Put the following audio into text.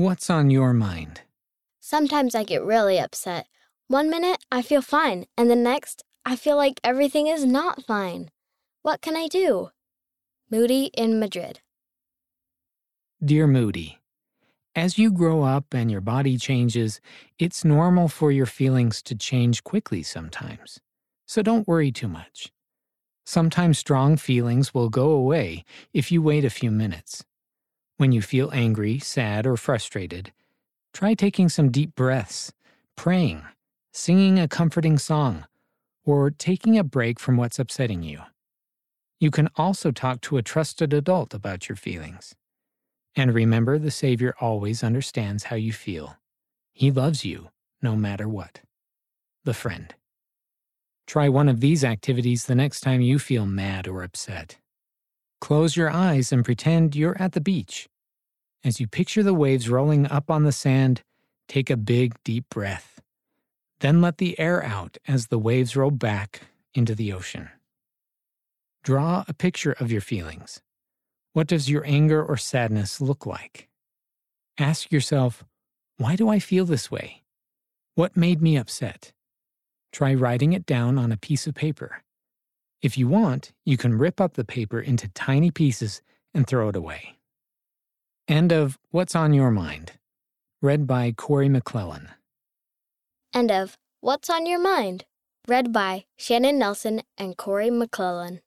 what's on your mind? Sometimes I get really upset. One minute I feel fine, and the next I feel like everything is not fine. What can I do? Moody in Madrid. Dear Moody, as you grow up and your body changes, it's normal for your feelings to change quickly sometimes. So don't worry too much. Sometimes strong feelings will go away if you wait a few minutes. When you feel angry, sad, or frustrated, try taking some deep breaths, praying, singing a comforting song, or taking a break from what's upsetting you. You can also talk to a trusted adult about your feelings. And remember, the Savior always understands how you feel. He loves you no matter what. The Friend. Try one of these activities the next time you feel mad or upset. Close your eyes and pretend you're at the beach. As you picture the waves rolling up on the sand, take a big, deep breath. Then let the air out as the waves roll back into the ocean. Draw a picture of your feelings. What does your anger or sadness look like? Ask yourself, why do I feel this way? What made me upset? Try writing it down on a piece of paper. If you want, you can rip up the paper into tiny pieces and throw it away. End of What's on Your Mind, read by Corey McClellan. End of What's on Your Mind, read by Shannon Nelson and Corey McClellan.